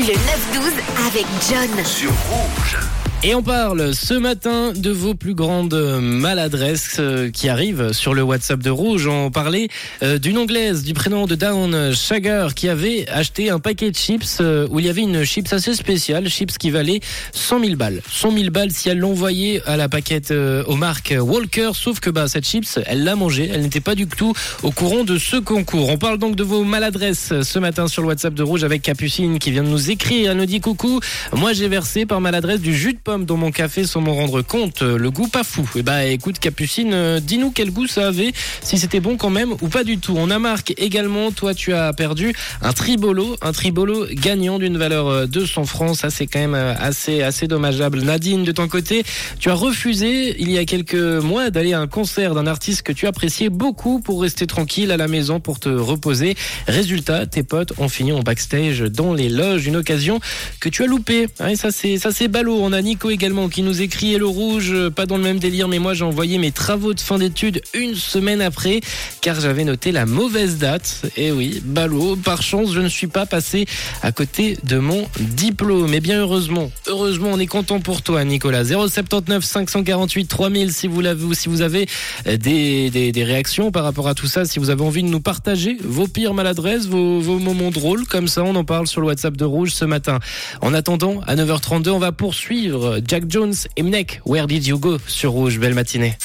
Le 9-12 avec John. Sur Rouge. Et on parle ce matin de vos plus grandes maladresses euh, qui arrivent sur le WhatsApp de Rouge. On parlait euh, d'une anglaise du prénom de Down Shagger qui avait acheté un paquet de chips euh, où il y avait une chips assez spéciale, chips qui valait 100 000 balles. 100 000 balles si elle l'envoyait à la paquette aux marques Walker, sauf que bah cette chips, elle l'a mangée, elle n'était pas du tout au courant de ce concours. On parle donc de vos maladresses ce matin sur le WhatsApp de Rouge avec Capucine qui vient de nous écrire. Elle nous dit coucou, moi j'ai versé par maladresse du jus de dans mon café sans m'en rendre compte. Le goût pas fou. Et eh bah écoute Capucine, euh, dis-nous quel goût ça avait, si c'était bon quand même ou pas du tout. On a marqué également, toi tu as perdu un tribolo, un tribolo gagnant d'une valeur 200 euh, francs. Ça c'est quand même euh, assez assez dommageable. Nadine, de ton côté, tu as refusé il y a quelques mois d'aller à un concert d'un artiste que tu appréciais beaucoup pour rester tranquille à la maison pour te reposer. Résultat, tes potes ont fini en backstage dans les loges, une occasion que tu as loupée. Ouais, ça c'est ça c'est ballot. On a Nico également qui nous écrit le rouge, pas dans le même délire, mais moi j'ai envoyé mes travaux de fin d'études une semaine après car j'avais noté la mauvaise date. Et oui, ballot, par chance je ne suis pas passé à côté de mon diplôme. Et bien heureusement, heureusement on est content pour toi Nicolas. 079 548 3000 si vous l'avez si vous avez des, des, réactions par rapport à tout ça, si vous avez envie de nous partager vos pires maladresses, vos moments drôles, comme ça on en parle sur le WhatsApp de Rouge ce matin. En attendant, à 9h32, on va poursuivre Jack Jones et Mnek, Where Did You Go sur Rouge? Belle matinée.